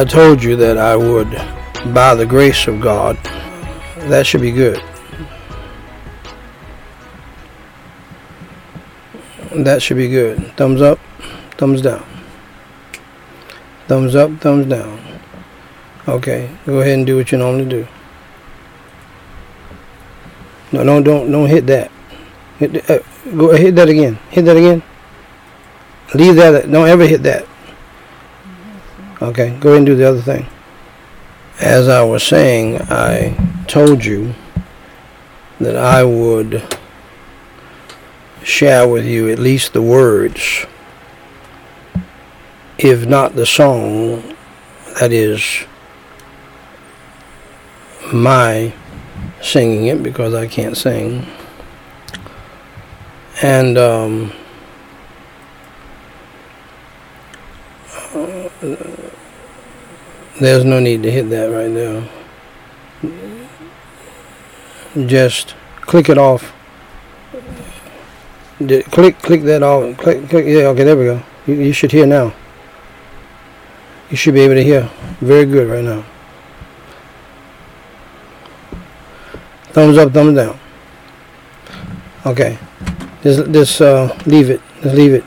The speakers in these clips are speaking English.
I told you that I would, by the grace of God, that should be good. That should be good. Thumbs up, thumbs down. Thumbs up, thumbs down. Okay, go ahead and do what you normally do. No, no, don't, don't hit that. Hit, uh, go hit that again. Hit that again. Leave that. Don't ever hit that. Okay, go ahead and do the other thing. As I was saying, I told you that I would share with you at least the words, if not the song, that is my singing it because I can't sing. And um, there's no need to hit that right now. Just click it off. click, click that off. Click, click. Yeah, okay, there we go. You, you should hear now. You should be able to hear. Very good right now. Thumbs up, thumbs down. Okay. Just, just uh, leave it. Just leave it.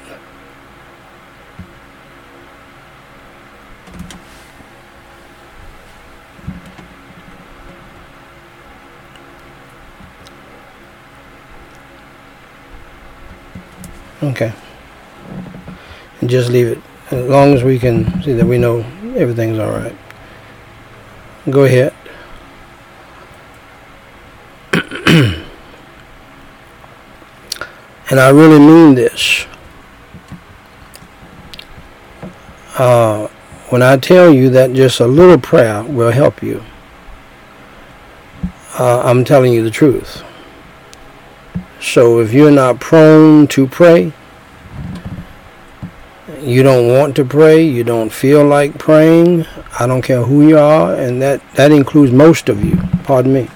Okay. And just leave it. As long as we can see that we know everything's all right. Go ahead. and I really mean this. Uh, when I tell you that just a little prayer will help you, uh, I'm telling you the truth. So if you're not prone to pray, you don't want to pray, you don't feel like praying, I don't care who you are, and that, that includes most of you, pardon me.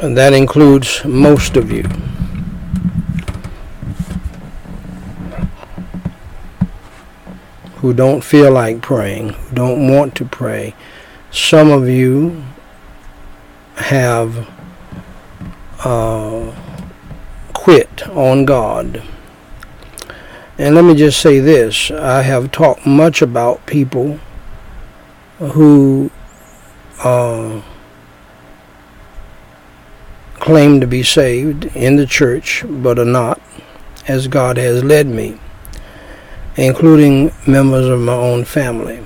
And that includes most of you. Who don't feel like praying, who don't want to pray. Some of you have uh, quit on God. And let me just say this I have talked much about people who uh, claim to be saved in the church but are not, as God has led me including members of my own family.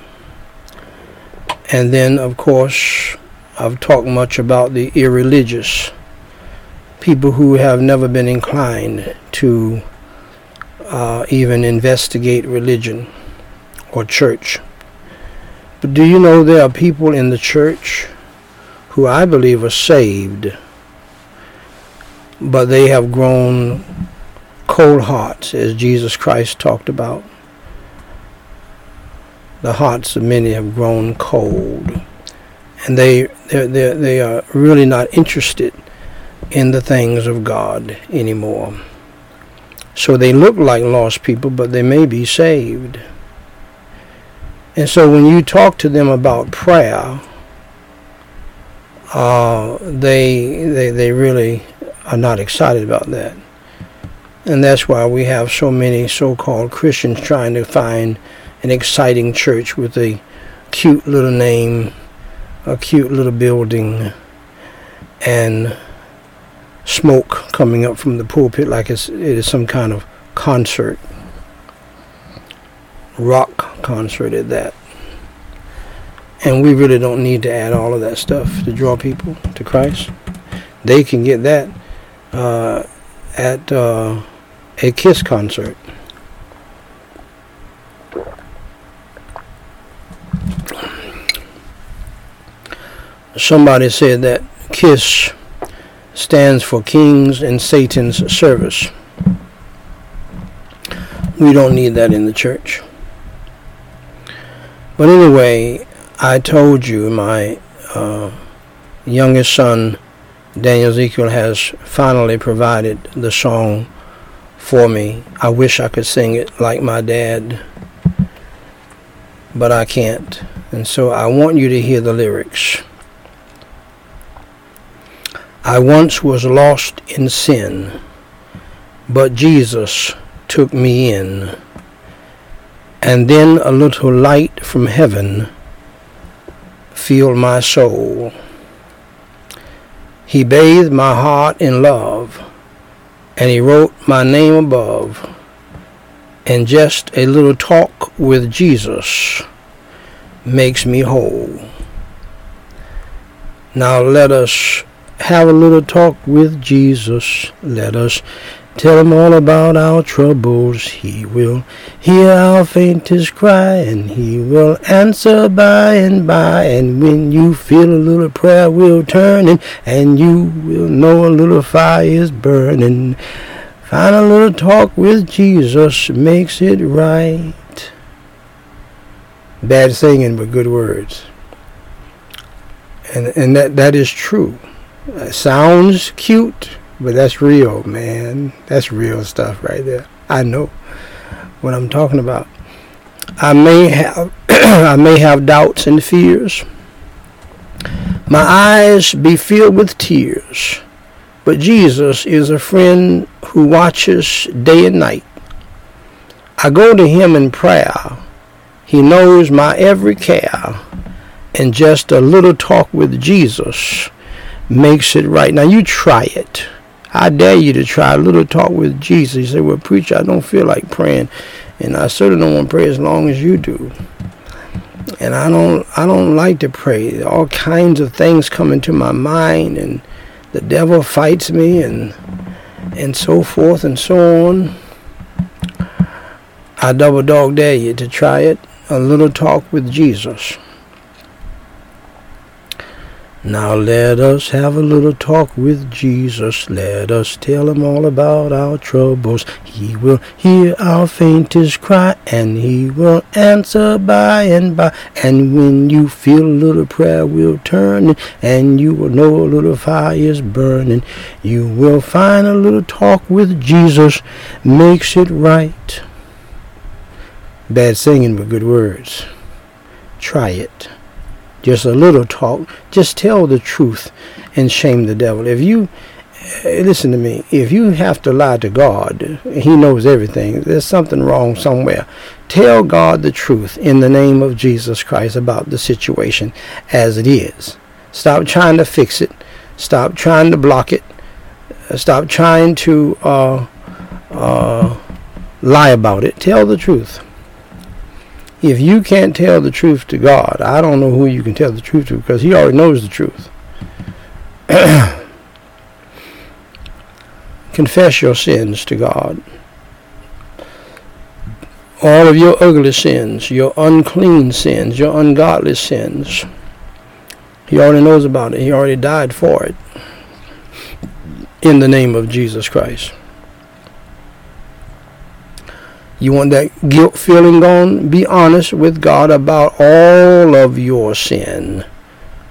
And then, of course, I've talked much about the irreligious, people who have never been inclined to uh, even investigate religion or church. But do you know there are people in the church who I believe are saved, but they have grown cold hearts, as Jesus Christ talked about the hearts of many have grown cold, and they they they are really not interested in the things of God anymore. So they look like lost people, but they may be saved. And so when you talk to them about prayer, uh, they they they really are not excited about that. And that's why we have so many so-called Christians trying to find an exciting church with a cute little name, a cute little building, and smoke coming up from the pulpit like it's, it is some kind of concert, rock concert at that. And we really don't need to add all of that stuff to draw people to Christ. They can get that uh, at uh, a Kiss concert. Somebody said that KISS stands for Kings and Satan's Service. We don't need that in the church. But anyway, I told you my uh, youngest son Daniel Ezekiel has finally provided the song for me. I wish I could sing it like my dad, but I can't. And so I want you to hear the lyrics. I once was lost in sin, but Jesus took me in. And then a little light from heaven filled my soul. He bathed my heart in love, and he wrote my name above. And just a little talk with Jesus makes me whole. Now let us have a little talk with Jesus. Let us Tell him all about our troubles. He will hear our faintest cry, and he will answer by and by. And when you feel a little prayer will turning, and you will know a little fire is burning. Find a little talk with Jesus makes it right. Bad singing, but good words. And and that that is true. It sounds cute but that's real, man. That's real stuff right there. I know what I'm talking about. I may have I may have doubts and fears. My eyes be filled with tears. But Jesus is a friend who watches day and night. I go to him in prayer. He knows my every care. And just a little talk with Jesus makes it right. Now you try it. I dare you to try a little talk with Jesus. He said, Well, preacher, I don't feel like praying. And I certainly don't want to pray as long as you do. And I don't I don't like to pray. All kinds of things come into my mind and the devil fights me and and so forth and so on. I double dog dare you to try it. A little talk with Jesus. Now let us have a little talk with Jesus. Let us tell him all about our troubles. He will hear our faintest cry and he will answer by and by. And when you feel a little prayer will turn and you will know a little fire is burning, you will find a little talk with Jesus makes it right. Bad singing but good words. Try it just a little talk. Just tell the truth and shame the devil. If you eh, listen to me, if you have to lie to God, He knows everything. There's something wrong somewhere. Tell God the truth in the name of Jesus Christ about the situation as it is. Stop trying to fix it. Stop trying to block it. Stop trying to uh, uh, lie about it. Tell the truth if you can't tell the truth to God, I don't know who you can tell the truth to because He already knows the truth. Confess your sins to God. All of your ugly sins, your unclean sins, your ungodly sins. He already knows about it. He already died for it. In the name of Jesus Christ. You want that guilt feeling gone? Be honest with God about all of your sin.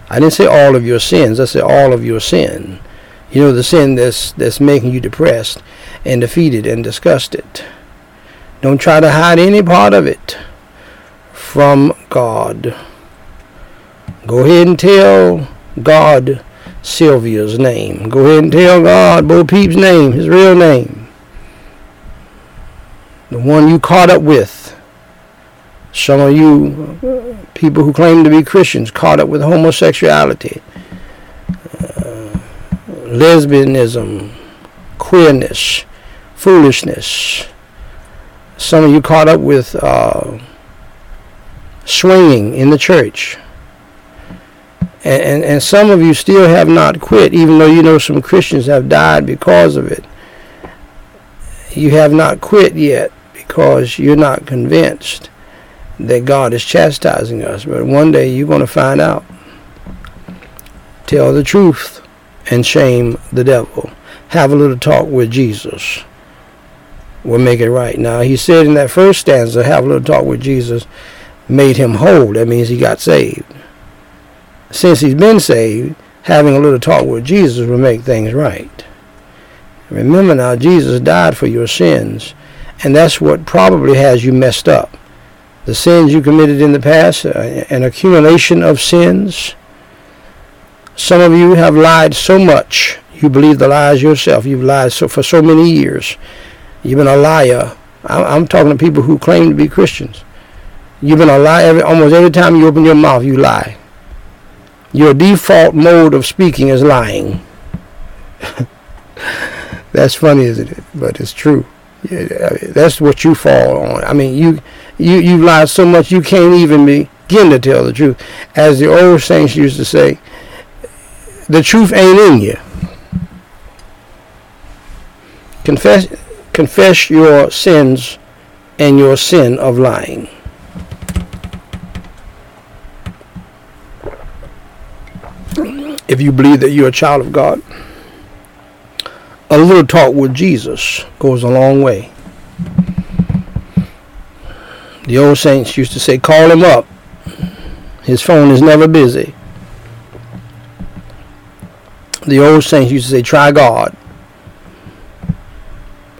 I didn't say all of your sins. I said all of your sin. You know the sin that's that's making you depressed and defeated and disgusted. Don't try to hide any part of it from God. Go ahead and tell God Sylvia's name. Go ahead and tell God Bo Peep's name, his real name the one you caught up with. Some of you people who claim to be Christians caught up with homosexuality, uh, lesbianism, queerness, foolishness. Some of you caught up with uh, swinging in the church. And, and, and some of you still have not quit, even though you know some Christians have died because of it. You have not quit yet because you're not convinced that God is chastising us. But one day you're going to find out. Tell the truth and shame the devil. Have a little talk with Jesus. We'll make it right. Now, he said in that first stanza, have a little talk with Jesus, made him whole. That means he got saved. Since he's been saved, having a little talk with Jesus will make things right. Remember now, Jesus died for your sins, and that's what probably has you messed up. The sins you committed in the past, uh, an accumulation of sins. Some of you have lied so much, you believe the lies yourself. You've lied so, for so many years. You've been a liar. I'm talking to people who claim to be Christians. You've been a liar every, almost every time you open your mouth, you lie. Your default mode of speaking is lying. That's funny, isn't it? But it's true. That's what you fall on. I mean, you you you lied so much you can't even begin to tell the truth. As the old saints used to say, the truth ain't in you. Confess confess your sins and your sin of lying. If you believe that you're a child of God a little talk with Jesus goes a long way. The old saints used to say, call him up. His phone is never busy. The old saints used to say, try God.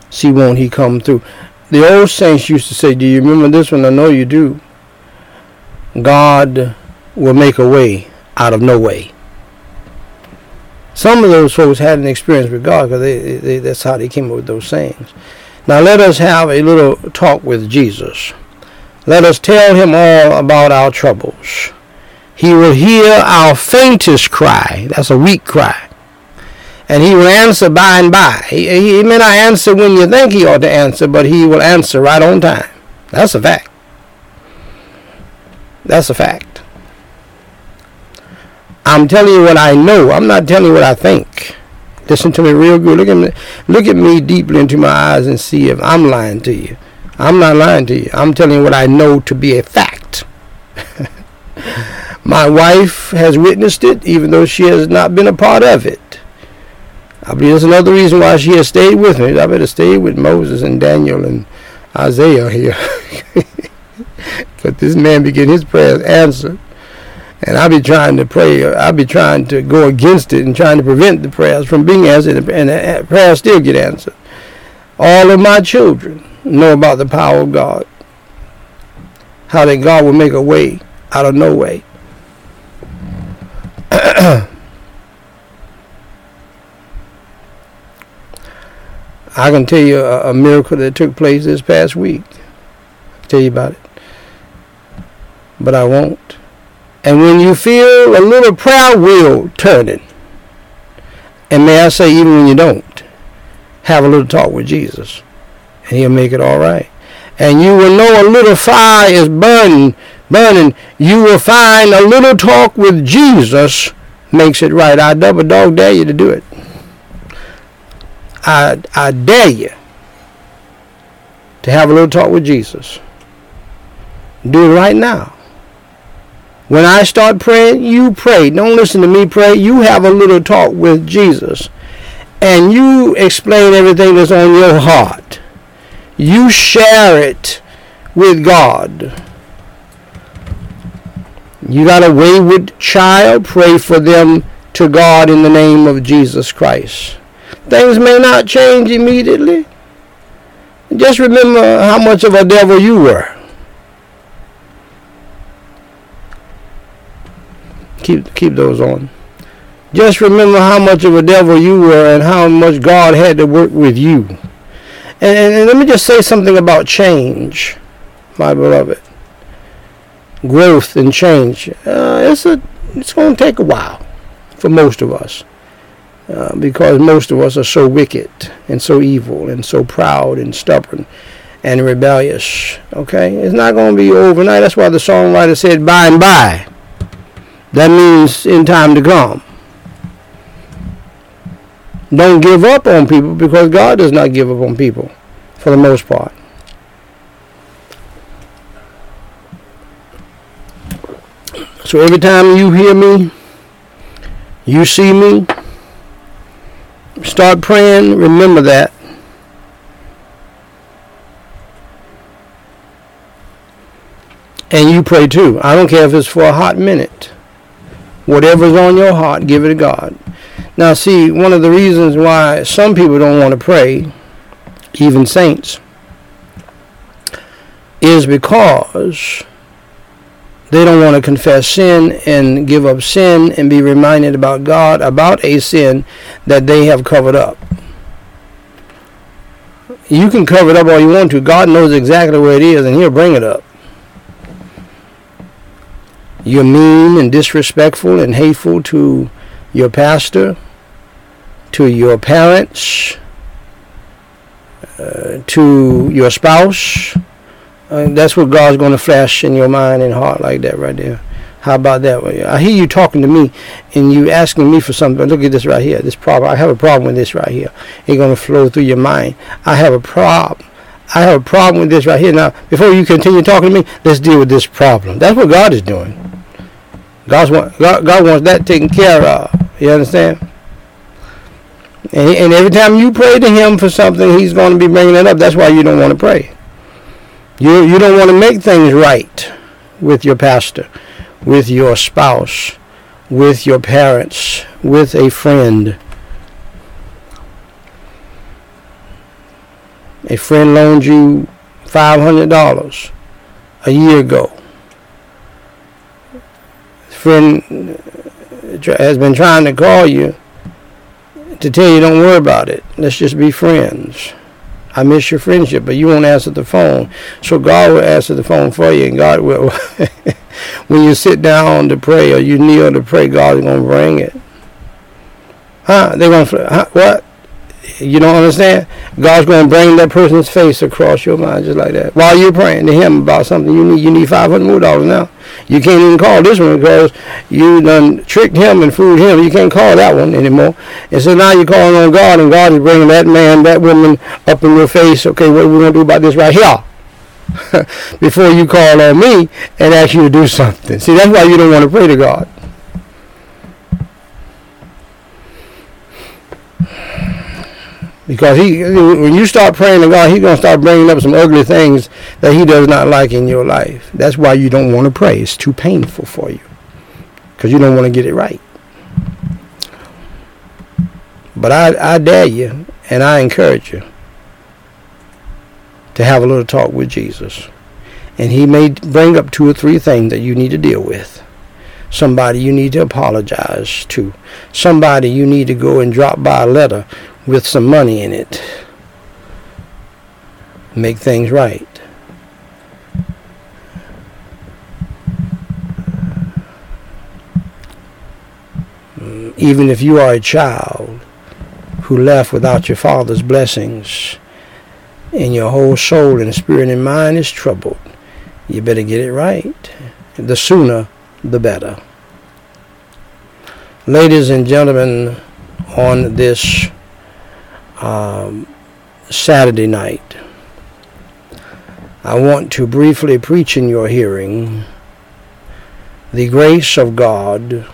See, won't he come through? The old saints used to say, do you remember this one? I know you do. God will make a way out of no way. Some of those folks had an experience with God because they, they, that's how they came up with those sayings. Now let us have a little talk with Jesus. Let us tell him all about our troubles. He will hear our faintest cry. That's a weak cry. And he will answer by and by. He, he may not answer when you think he ought to answer, but he will answer right on time. That's a fact. That's a fact. I'm telling you what I know. I'm not telling you what I think. Listen to me real good. Look at me. Look at me deeply into my eyes and see if I'm lying to you. I'm not lying to you. I'm telling you what I know to be a fact. my wife has witnessed it, even though she has not been a part of it. I believe that's another reason why she has stayed with me. I better stay with Moses and Daniel and Isaiah here. but this man began his prayers answered. And I'll be trying to pray, I'll be trying to go against it and trying to prevent the prayers from being answered, and the uh, uh, prayers still get answered. All of my children know about the power of God. How that God will make a way out of no way. I can tell you a, a, miracle that took place this past week. I'll tell you about it. But I won't. And when you feel a little proud wheel turning, and may I say, even when you don't, have a little talk with Jesus, and He'll make it all right. And you will know a little fire is burning, burning. You will find a little talk with Jesus makes it right. I double dog dare you to do it. I I dare you to have a little talk with Jesus. Do it right now. When I start praying, you pray. Don't listen to me pray. You have a little talk with Jesus. And you explain everything that's on your heart. You share it with God. You got a wayward child, pray for them to God in the name of Jesus Christ. Things may not change immediately. Just remember how much of a devil you were. Keep keep those on. Just remember how much of a devil you were and how much God had to work with you. And, and, and let me just say something about change, my beloved. Growth and change. Uh, it's a it's going to take a while for most of us. Uh, because most of us are so wicked and so evil and so proud and stubborn and rebellious. Okay? It's not going to be overnight. That's why the songwriter said, by and by. That means in time to come. Don't give up on people because God does not give up on people for the most part. So every time you hear me, you see me, start praying, remember that. And you pray too. I don't care if it's for a hot minute. Whatever's on your heart, give it to God. Now, see, one of the reasons why some people don't want to pray, even saints, is because they don't want to confess sin and give up sin and be reminded about God about a sin that they have covered up. You can cover it up all you want to. God knows exactly where it is and he'll bring it up. You're mean and disrespectful and hateful to your pastor, to your parents, uh, to your spouse, uh, that's what God's going to flash in your mind and heart like that right there. How about that? I hear you talking to me and you asking me for something. Look at this right here. This problem. I have a problem with this right here. It's going to flow through your mind. I have a problem. I have a problem with this right here. Now, before you continue talking to me, let's deal with this problem. That's what God is doing. God's want, God, God wants that taken care of. You understand? And, and every time you pray to Him for something, He's going to be bringing it up. That's why you don't want to pray. You, you don't want to make things right with your pastor, with your spouse, with your parents, with a friend. A friend loaned you $500 a year ago. Friend has been trying to call you to tell you don't worry about it. Let's just be friends. I miss your friendship, but you won't answer the phone. So God will answer the phone for you, and God will. when you sit down to pray or you kneel to pray, God is going to bring it. Huh? They're going to, huh? what? You don't understand? God's going to bring that person's face across your mind just like that. While you're praying to him about something you need, you need 500 more dollars now. You can't even call this one because you done tricked him and fooled him. You can't call that one anymore. And so now you're calling on God and God is bringing that man, that woman up in your face. Okay, what are we going to do about this right here? Before you call on me and ask you to do something. See, that's why you don't want to pray to God. Because he, when you start praying to God, he's going to start bringing up some ugly things that he does not like in your life. That's why you don't want to pray. It's too painful for you. Because you don't want to get it right. But I, I dare you, and I encourage you to have a little talk with Jesus. And he may bring up two or three things that you need to deal with. Somebody you need to apologize to. Somebody you need to go and drop by a letter with some money in it. Make things right. Mm, even if you are a child who left without your father's blessings and your whole soul and spirit and mind is troubled, you better get it right. The sooner, the better. Ladies and gentlemen, on this um, Saturday night. I want to briefly preach in your hearing the grace of God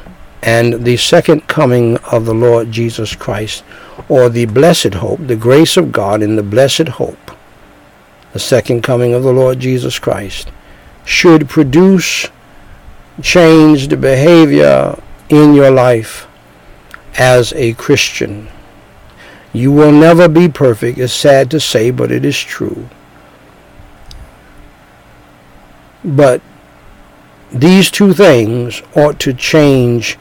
and the second coming of the Lord Jesus Christ, or the blessed hope, the grace of God and the blessed hope, the second coming of the Lord Jesus Christ, should produce changed behavior in your life as a Christian. You will never be perfect. It's sad to say, but it is true. But these two things ought to change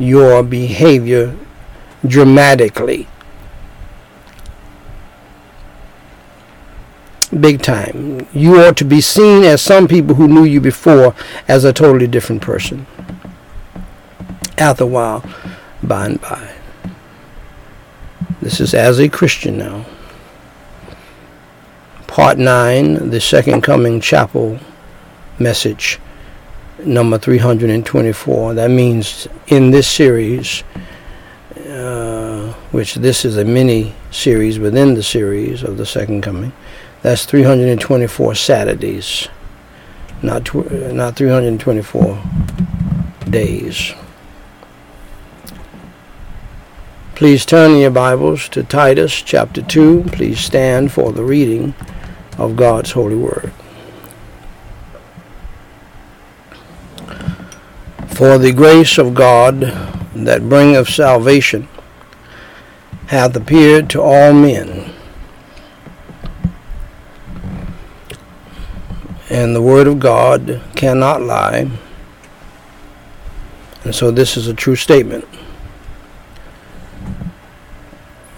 your behavior dramatically. Big time. You ought to be seen as some people who knew you before as a totally different person. After a while, by and by. This is as a Christian now. Part 9, the Second Coming Chapel message, number 324. That means in this series, uh, which this is a mini series within the series of the Second Coming, that's 324 Saturdays, not, tw- not 324 days. Please turn your Bibles to Titus chapter 2. Please stand for the reading of God's holy word. For the grace of God that bringeth salvation hath appeared to all men. And the Word of God cannot lie. And so this is a true statement.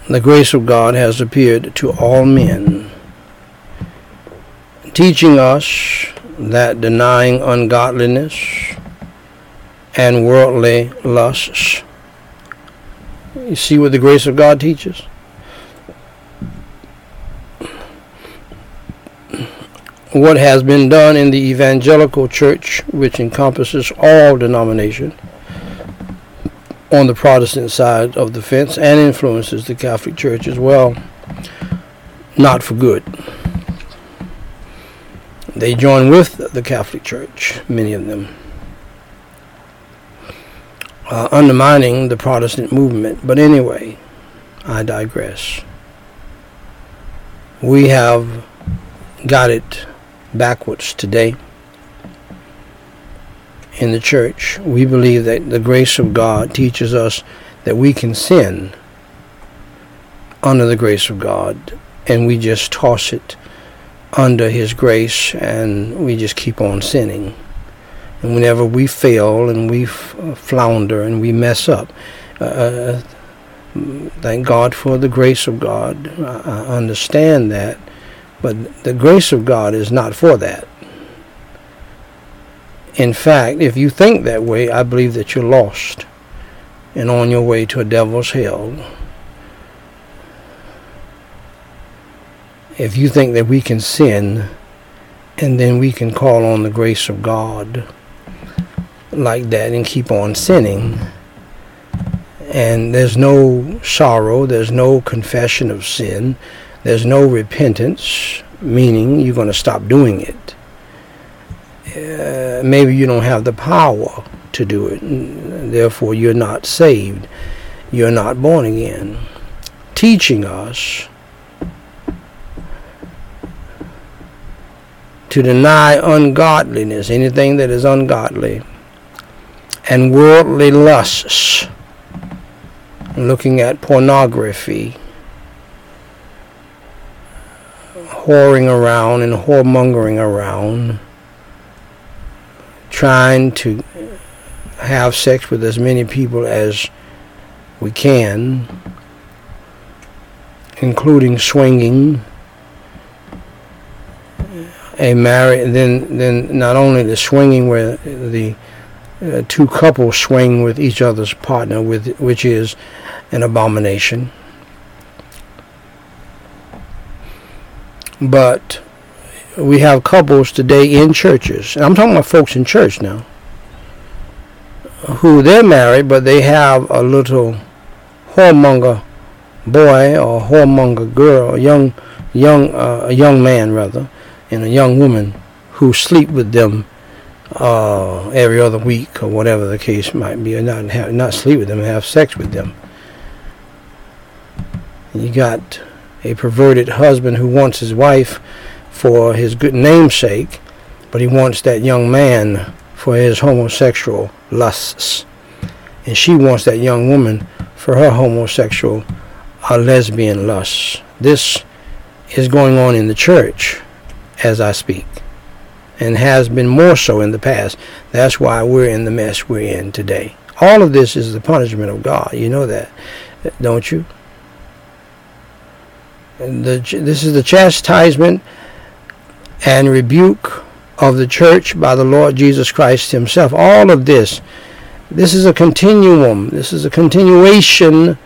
The grace of God has appeared to all men, teaching us that denying ungodliness and worldly lusts. You see what the grace of God teaches? What has been done in the evangelical church, which encompasses all denominations, on the Protestant side of the fence and influences the Catholic Church as well, not for good. They join with the Catholic Church, many of them uh, undermining the Protestant movement. But anyway, I digress. We have got it backwards today in the church. We believe that the grace of God teaches us that we can sin under the grace of God and we just toss it under His grace and we just keep on sinning. And whenever we fail and we flounder and we mess up, uh, uh, thank God for the grace of God. I understand that. But the grace of God is not for that. In fact, if you think that way, I believe that you're lost and on your way to a devil's hell. If you think that we can sin and then we can call on the grace of God like that and keep on sinning. And there's no sorrow, there's no confession of sin, there's no repentance, meaning you're going to stop doing it. Uh, maybe you don't have the power to do it, therefore, you're not saved, you're not born again. Teaching us to deny ungodliness, anything that is ungodly and worldly lusts, looking at pornography, whoring around and whoremongering around, trying to have sex with as many people as we can, including swinging a married then then not only the swinging where the uh, two couples swing with each other's partner, with which is an abomination. But we have couples today in churches. I'm talking about folks in church now, who they're married, but they have a little whoremonger boy or whoremonger girl, a young, young, uh, a young man rather, and a young woman who sleep with them uh, every other week or whatever the case might be, or not have, not sleep with them, have sex with them. You got a perverted husband who wants his wife for his good namesake, but he wants that young man for his homosexual lusts. And she wants that young woman for her homosexual or lesbian lusts. This is going on in the church as I speak and has been more so in the past. That's why we're in the mess we're in today. All of this is the punishment of God. You know that, don't you? The, this is the chastisement and rebuke of the church by the Lord Jesus Christ himself. All of this, this is a continuum. This is a continuation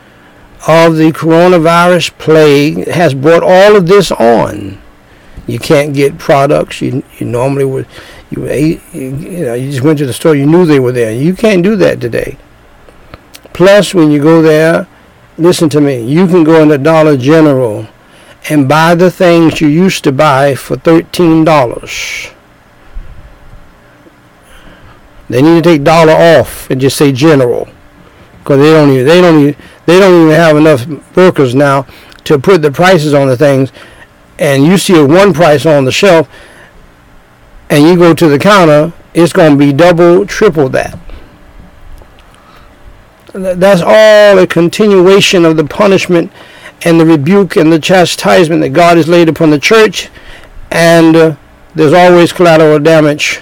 of the coronavirus plague. Has brought all of this on. You can't get products you you normally would. You ate, you, know, you just went to the store. You knew they were there. You can't do that today. Plus, when you go there, listen to me. You can go into Dollar General and buy the things you used to buy for thirteen dollars. They need to take dollar off and just say general, because they don't even they don't even they don't even have enough workers now to put the prices on the things and you see a one price on the shelf and you go to the counter, it's going to be double, triple that. That's all a continuation of the punishment and the rebuke and the chastisement that God has laid upon the church, and uh, there's always collateral damage.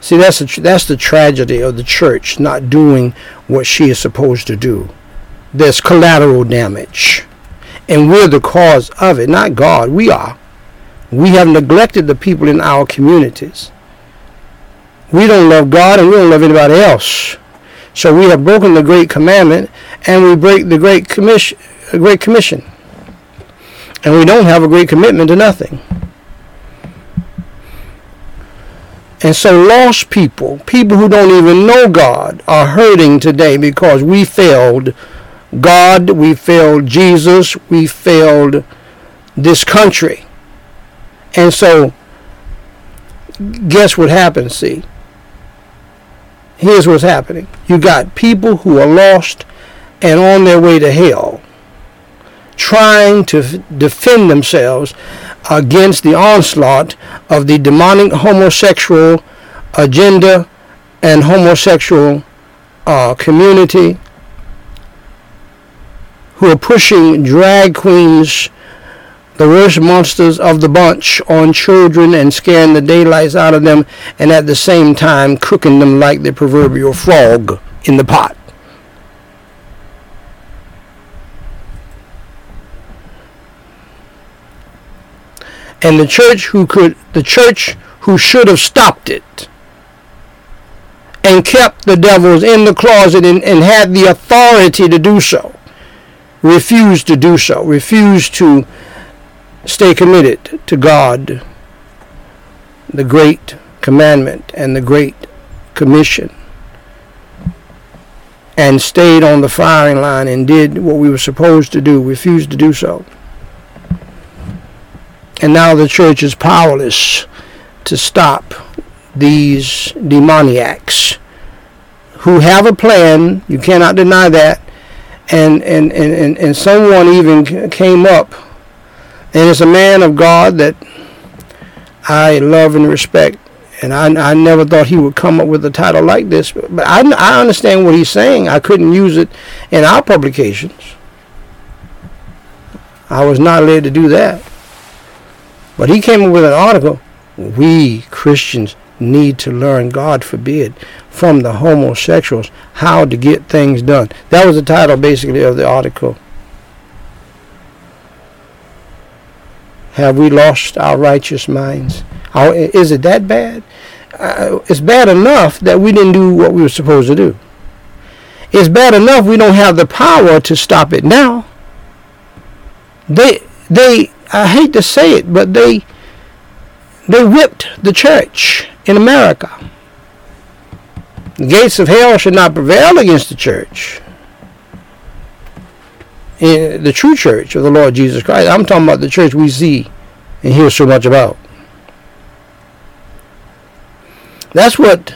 See, that's the, that's the tragedy of the church not doing what she is supposed to do. There's collateral damage, and we're the cause of it, not God. We are. We have neglected the people in our communities. We don't love God and we don't love anybody else. So we have broken the great commandment and we break the great commission, great commission. And we don't have a great commitment to nothing. And so lost people, people who don't even know God, are hurting today because we failed God, we failed Jesus, we failed this country. And so guess what happens, see? here's what's happening. You got people who are lost and on their way to hell trying to f- defend themselves against the onslaught of the demonic homosexual agenda and homosexual uh, community who are pushing drag queens the worst monsters of the bunch on children and scaring the daylights out of them and at the same time cooking them like the proverbial frog in the pot. And the church who could the church who should have stopped it and kept the devils in the closet and, and had the authority to do so refused to do so, refused to stay committed to God, the great commandment and the great commission, and stayed on the firing line and did what we were supposed to do, refused to do so. And now the church is powerless to stop these demoniacs who have a plan, you cannot deny that, and, and, and, and, someone even came up and it's a man of God that I love and respect. And I, I never thought he would come up with a title like this. But I, I understand what he's saying. I couldn't use it in our publications. I was not led to do that. But he came up with an article. We Christians need to learn, God forbid, from the homosexuals how to get things done. That was the title basically of the article. Have we lost our righteous minds? How, is it that bad? Uh, it's bad enough that we didn't do what we were supposed to do. It's bad enough we don't have the power to stop it now. They, they, I hate to say it, but they, they whipped the church in America. The gates of hell should not prevail against the church in the true church of the Lord Jesus Christ. I'm talking about the church we see and hear so much about. That's what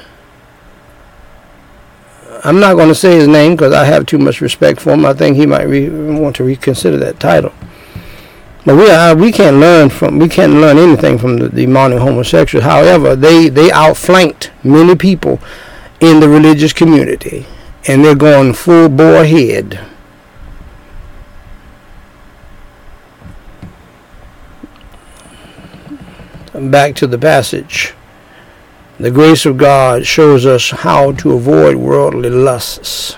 I'm not going to say his name because I have too much respect for him. I think he might re- want to reconsider that title. But we are, we can't learn from we can't learn anything from the demonic homosexuals. However, they they outflanked many people in the religious community, and they're going full bore ahead. back to the passage. The grace of God shows us how to avoid worldly lusts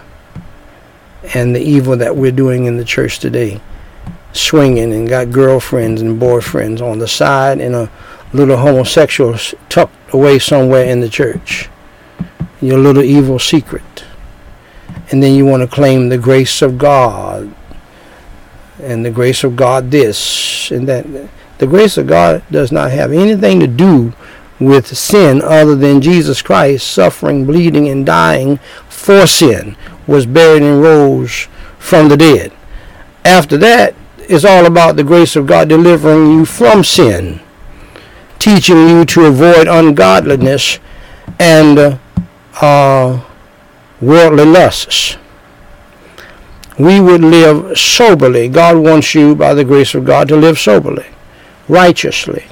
and the evil that we're doing in the church today. Swinging and got girlfriends and boyfriends on the side and a little homosexual tucked away somewhere in the church. Your little evil secret. And then you want to claim the grace of God and the grace of God this and that the grace of God does not have anything to do with sin other than Jesus Christ suffering, bleeding, and dying for sin, was buried and rose from the dead. After that, it's all about the grace of God delivering you from sin, teaching you to avoid ungodliness and uh, uh, worldly lusts. We would live soberly. God wants you, by the grace of God, to live soberly righteously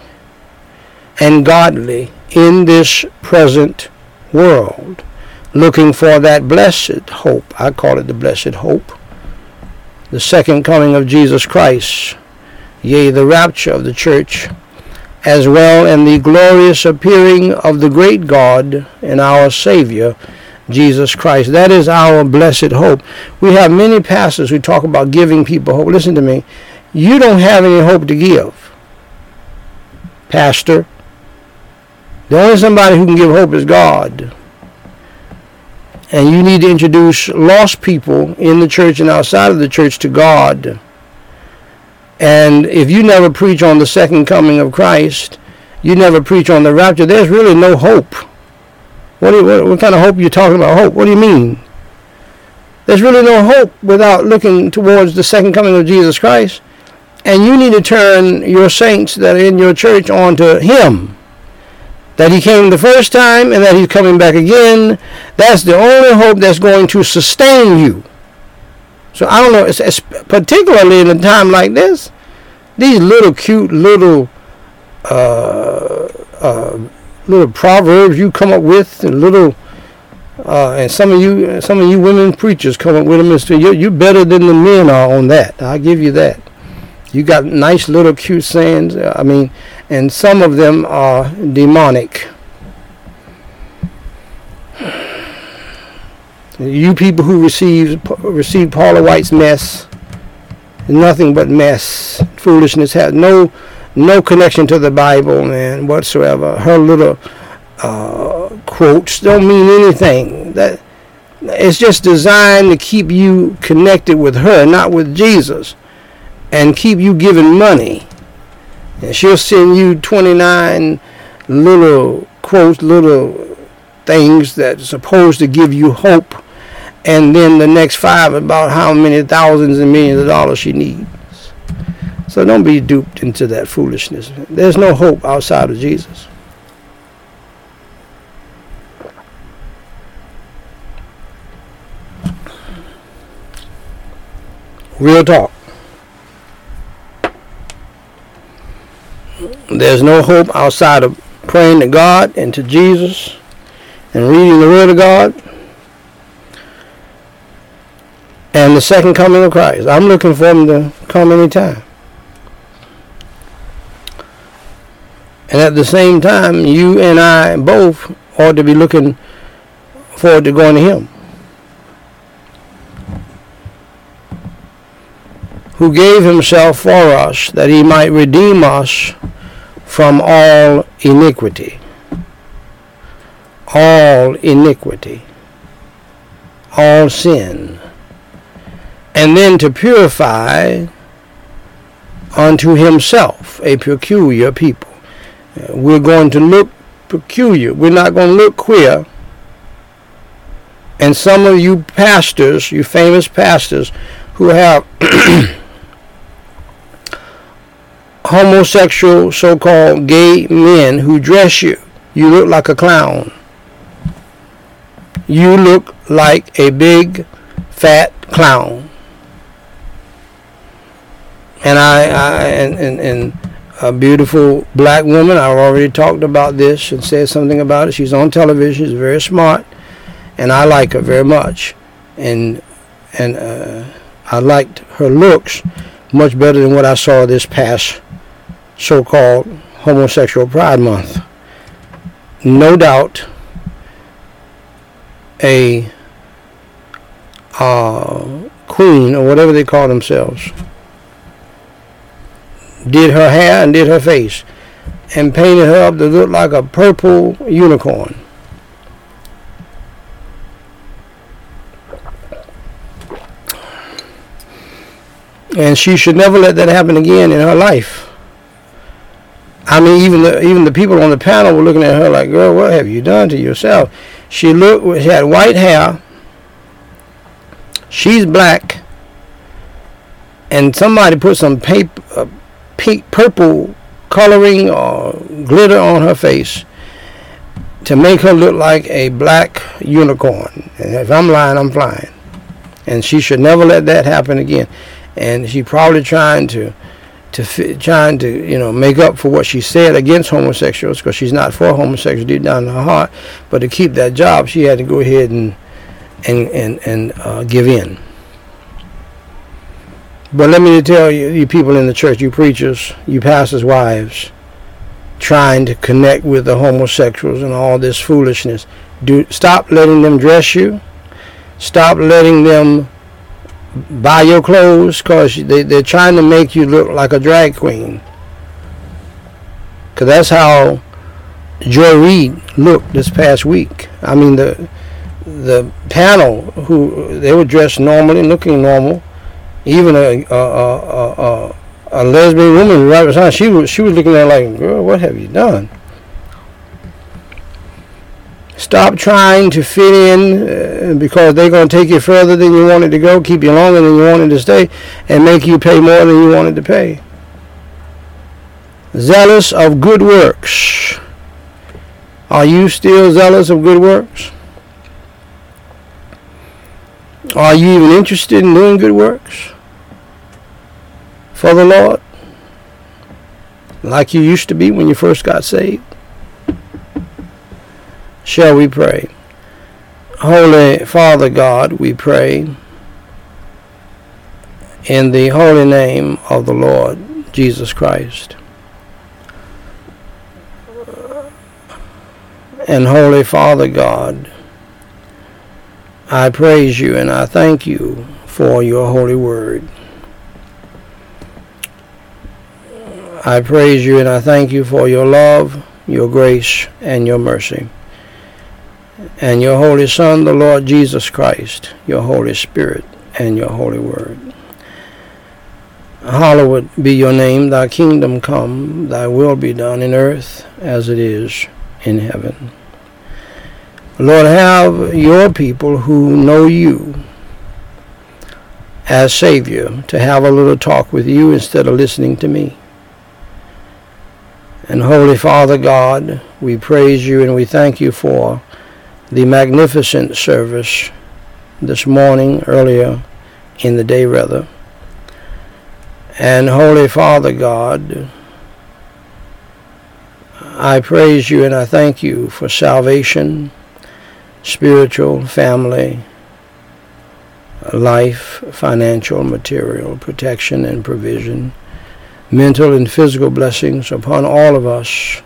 and godly in this present world. looking for that blessed hope. I call it the blessed hope. The second coming of Jesus Christ, yea, the rapture of the church, as well and the glorious appearing of the great God and our Savior, Jesus Christ. That is our blessed hope. We have many pastors who talk about giving people hope. Listen to me. You don't have any hope to give, Pastor. The only somebody who can give hope is God. And you need to introduce lost people in the church and outside of the church to God. And if you never preach on the second coming of Christ, you never preach on the rapture, there's really no hope. What, you, what, what kind of hope are you talking about? Hope? What do you mean? There's really no hope without looking towards the second coming of Jesus Christ. And you need to turn your saints that are in your church onto Him. That He came the first time and that He's coming back again. That's the only hope that's going to sustain you. So I don't know, it's, it's particularly in a time like this, these little cute little uh, uh, little proverbs you come up with, and little uh, and some of you some of you women preachers come up with them and say you're, you're better than the men are on that. I'll give you that. You got nice little cute sayings. I mean, and some of them are demonic. You people who receive receive Paula White's mess, nothing but mess, foolishness has no no connection to the Bible, man, whatsoever. Her little uh, quotes don't mean anything. That it's just designed to keep you connected with her, not with Jesus, and keep you giving money. And she'll send you 29 little quotes, little things that's supposed to give you hope and then the next five about how many thousands and millions of dollars she needs. So don't be duped into that foolishness. There's no hope outside of Jesus. Real talk. There's no hope outside of praying to God and to Jesus and reading the Word of God and the second coming of Christ. I'm looking for him to come anytime. And at the same time, you and I both ought to be looking forward to going to him. Who gave himself for us that he might redeem us from all iniquity. All iniquity. All sin and then to purify unto himself a peculiar people. Uh, we're going to look peculiar. We're not going to look queer. And some of you pastors, you famous pastors, who have homosexual so-called gay men who dress you, you look like a clown. You look like a big fat clown and I, I and, and, and a beautiful black woman. I've already talked about this and said something about it. She's on television. She's very smart, and I like her very much. And and uh, I liked her looks much better than what I saw this past so-called homosexual Pride Month. No doubt, a uh, queen or whatever they call themselves did her hair and did her face and painted her up to look like a purple unicorn. And she should never let that happen again in her life. I mean, even the even the people on the panel were looking at her like, "Girl, what have you done to yourself?" She looked. She had white hair. She's black, and somebody put some paper, uh, pink, purple coloring or glitter on her face to make her look like a black unicorn. And if I'm lying, I'm flying. And she should never let that happen again. And she probably trying to to fit, trying to you know make up for what she said against homosexuals because she's not for homosexuals deep down in her heart, but to keep that job, she had to go ahead and and and and uh, give in. But let me tell you, you people in the church, you preachers, you pastors' wives, trying to connect with the homosexuals and all this foolishness. Do stop letting them dress you. Stop letting them buy your clothes because they, they're trying to make you look like a drag queen. Because that's how Joy Reid looked this past week. I mean, the the panel who they were dressed normally, looking normal. Even a a, a, a, a lesbian woman right beside she was she was looking at like, girl, what have you done? Stop trying to fit in uh, because they're going to take you further than you wanted to go, keep you longer than you wanted to stay, and make you pay more than you wanted to pay. Zealous of good works. Are you still zealous of good works? Are you even interested in doing good works for the Lord? Like you used to be when you first got saved? Shall we pray? Holy Father God, we pray in the holy name of the Lord Jesus Christ. And Holy Father God, I praise you and I thank you for your holy word. I praise you and I thank you for your love, your grace, and your mercy and your Holy Son, the Lord Jesus Christ, your Holy Spirit, and your Holy Word. Hallowed be your name, thy kingdom come, thy will be done in earth as it is in heaven. Lord, have your people who know you as Savior to have a little talk with you instead of listening to me. And Holy Father God, we praise you and we thank you for the magnificent service this morning, earlier in the day, rather. And Holy Father God, I praise you and I thank you for salvation, spiritual, family, life, financial, material, protection and provision, mental and physical blessings upon all of us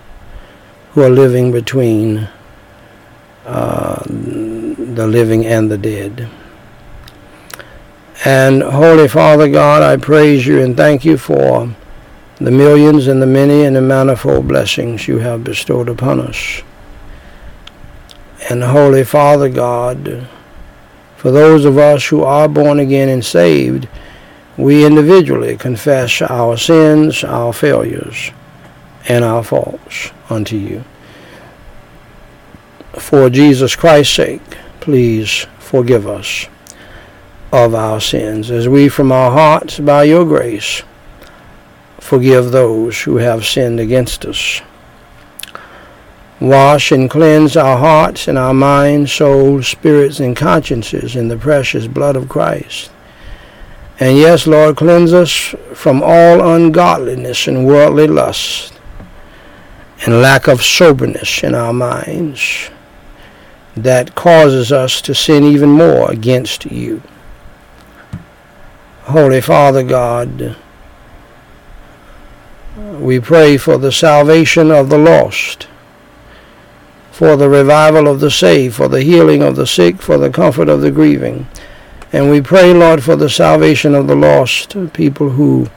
who are living between uh, the living and the dead. And Holy Father God, I praise you and thank you for the millions and the many and the manifold blessings you have bestowed upon us. And Holy Father God, for those of us who are born again and saved, we individually confess our sins, our failures, and our faults unto you for Jesus Christ's sake, please forgive us of our sins, as we from our hearts, by your grace, forgive those who have sinned against us. Wash and cleanse our hearts and our minds, souls, spirits, and consciences in the precious blood of Christ. And yes, Lord, cleanse us from all ungodliness and worldly lust and lack of soberness in our minds that causes us to sin even more against you. Holy Father God, we pray for the salvation of the lost, for the revival of the saved, for the healing of the sick, for the comfort of the grieving. And we pray, Lord, for the salvation of the lost, people who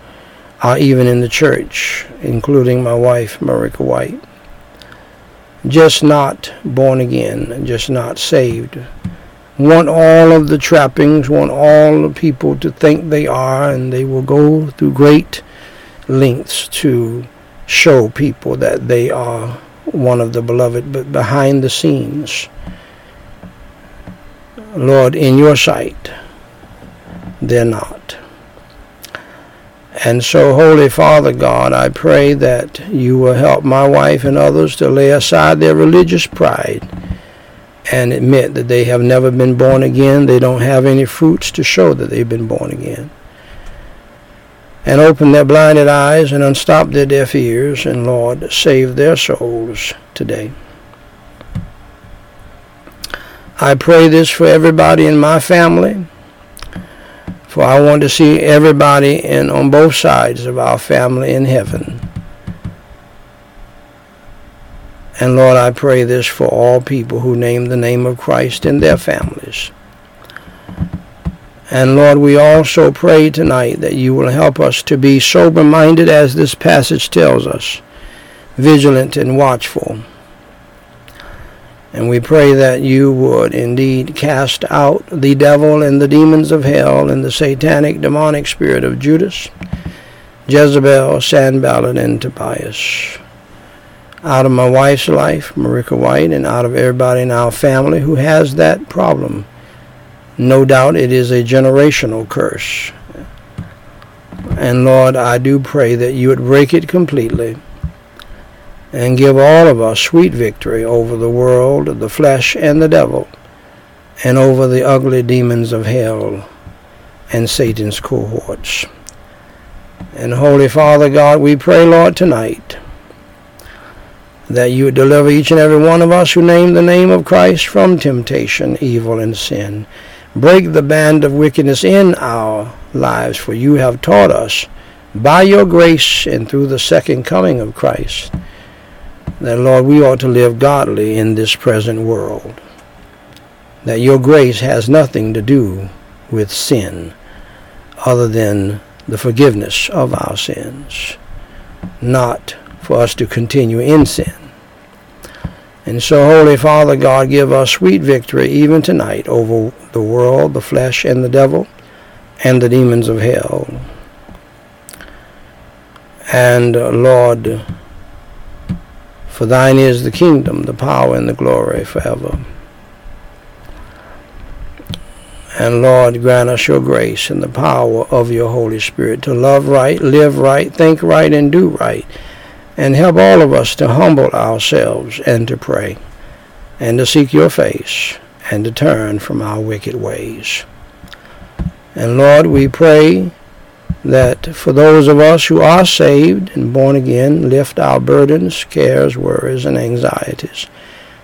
are even in the church, including my wife, Meriqua Whyte just not born again, just not saved. Want all of the trappings, want all the people to think they are, and they will go through great lengths to show people that they are one of the beloved, but behind the scenes, Lord, in your sight, they're not. And so, Holy Father God, I pray that you will help my wife and others to lay aside their religious pride and admit that they have never been born again. They don't have any fruits to show that they've been born again. and open their blinded eyes and unstop their deaf ears, and Lord, save their souls today. I pray this for everybody in my family, for I want to see everybody in on both sides of our family in heaven. And Lord, I pray this for all people who name the name of Christ in their families. And Lord, we also pray tonight that you will help us to be sober minded as this passage tells us, vigilant and watchful. And we pray that you would indeed cast out the devil and the demons of hell and the satanic demonic spirit of Judas, Jezebel, Sanballat, and Tobias. Out of my wife's life, Meriqua Whyte, and out of everybody in our family who has that problem no doubt it is a generational curse. And Lord, I do pray that you would break it completely and give all of us sweet victory over the world, the flesh, and the devil, and over the ugly demons of hell and Satan's cohorts. And Holy Father God, we pray, Lord, tonight that you would deliver each and every one of us who name the name of Christ from temptation, evil, and sin. Break the band of wickedness in our lives, for you have taught us by your grace and through the second coming of Christ that, Lord, we ought to live godly in this present world. That your grace has nothing to do with sin other than the forgiveness of our sins, not for us to continue in sin. And so, Holy Father God, give us sweet victory even tonight over the world, the flesh, and the devil, and the demons of hell. And uh, Lord, for thine is the kingdom, the power, and the glory forever. And Lord, grant us your grace and the power of your Holy Spirit to love right, live right, think right, and do right and help all of us to humble ourselves and to pray and to seek your face and to turn from our wicked ways. And Lord, we pray that for those of us who are saved and born again, lift our burdens, cares, worries, and anxieties.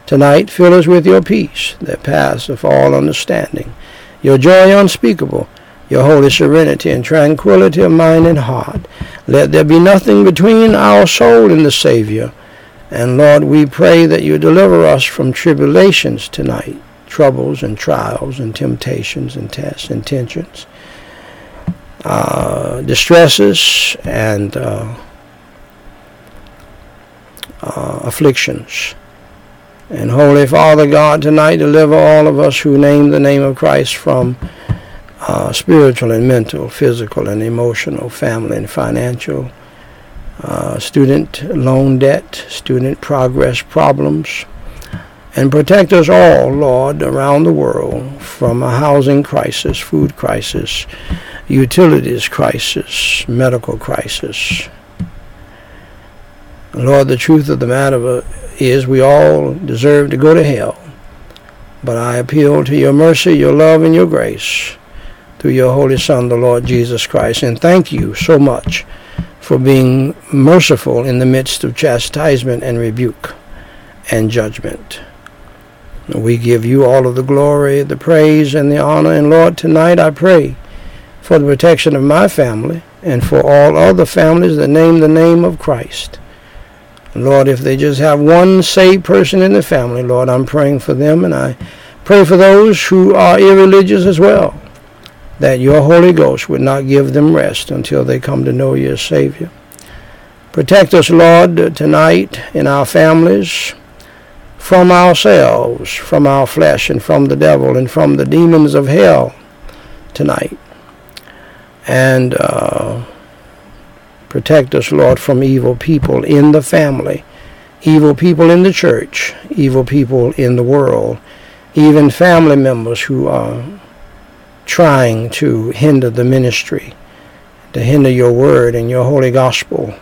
Tonight, fill us with your peace that passeth all understanding, your joy unspeakable, your holy serenity and tranquility of mind and heart. Let there be nothing between our soul and the Savior. And Lord, we pray that you deliver us from tribulations tonight, troubles and trials and temptations and tests and tensions, uh, distresses and uh, uh, afflictions. And Holy Father God, tonight deliver all of us who name the name of Christ from uh, spiritual and mental, physical and emotional, family and financial, uh, student loan debt, student progress problems, and protect us all, Lord, around the world from a housing crisis, food crisis, utilities crisis, medical crisis. Lord, the truth of the matter is we all deserve to go to hell. But I appeal to your mercy, your love, and your grace through your Holy Son, the Lord Jesus Christ. And thank you so much for being merciful in the midst of chastisement and rebuke and judgment. We give you all of the glory, the praise, and the honor. And Lord, tonight I pray for the protection of my family and for all other families that name the name of Christ. Lord, if they just have one saved person in the family, Lord, I'm praying for them, and I pray for those who are irreligious as well that your Holy Ghost would not give them rest until they come to know you as Savior. Protect us, Lord, tonight in our families, from ourselves, from our flesh, and from the devil, and from the demons of hell tonight. And uh, protect us, Lord, from evil people in the family, evil people in the church, evil people in the world, even family members who are trying to hinder the ministry, to hinder your word and your holy gospel,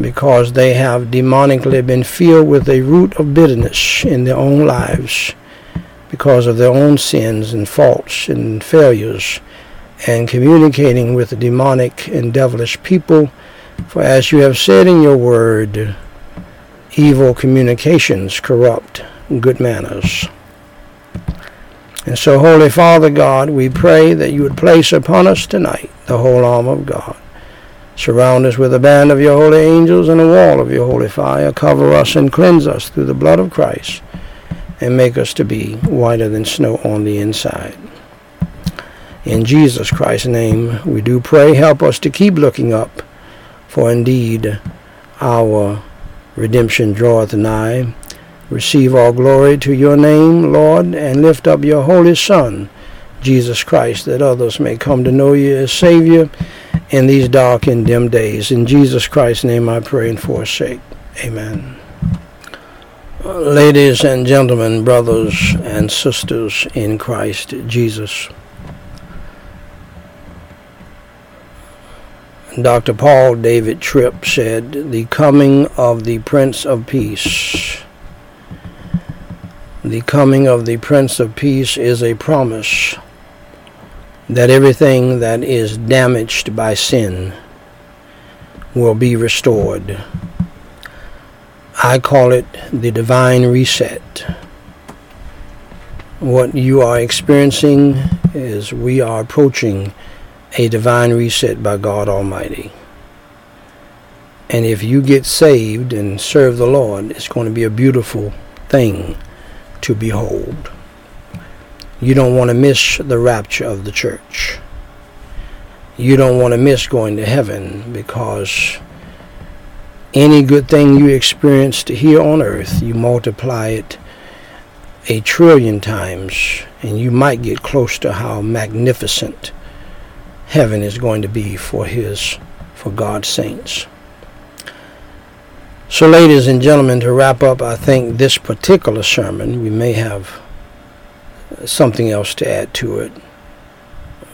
because they have demonically been filled with a root of bitterness in their own lives because of their own sins and faults and failures and communicating with the demonic and devilish people. For as you have said in your word, evil communications corrupt good manners. And so, Holy Father God, we pray that you would place upon us tonight the whole armor of God. Surround us with a band of your holy angels and a wall of your holy fire. Cover us and cleanse us through the blood of Christ and make us to be whiter than snow on the inside. In Jesus Christ's name we do pray. Help us to keep looking up, for indeed our redemption draweth nigh. Receive all glory to your name, Lord, and lift up your holy Son, Jesus Christ, that others may come to know you as Savior in these dark and dim days. In Jesus Christ's name I pray and forsake. Amen. Ladies and gentlemen, brothers and sisters in Christ Jesus. Dr. Paul David Tripp said, The coming of the Prince of Peace. The coming of the Prince of Peace is a promise that everything that is damaged by sin will be restored. I call it the divine reset. What you are experiencing is we are approaching a divine reset by God Almighty. And if you get saved and serve the Lord, it's going to be a beautiful thing to behold. You don't want to miss the rapture of the church. You don't want to miss going to heaven because any good thing you experienced here on earth, you multiply it a trillion times, and you might get close to how magnificent heaven is going to be for his for God's saints. So ladies and gentlemen, to wrap up, I think this particular sermon, we may have something else to add to it.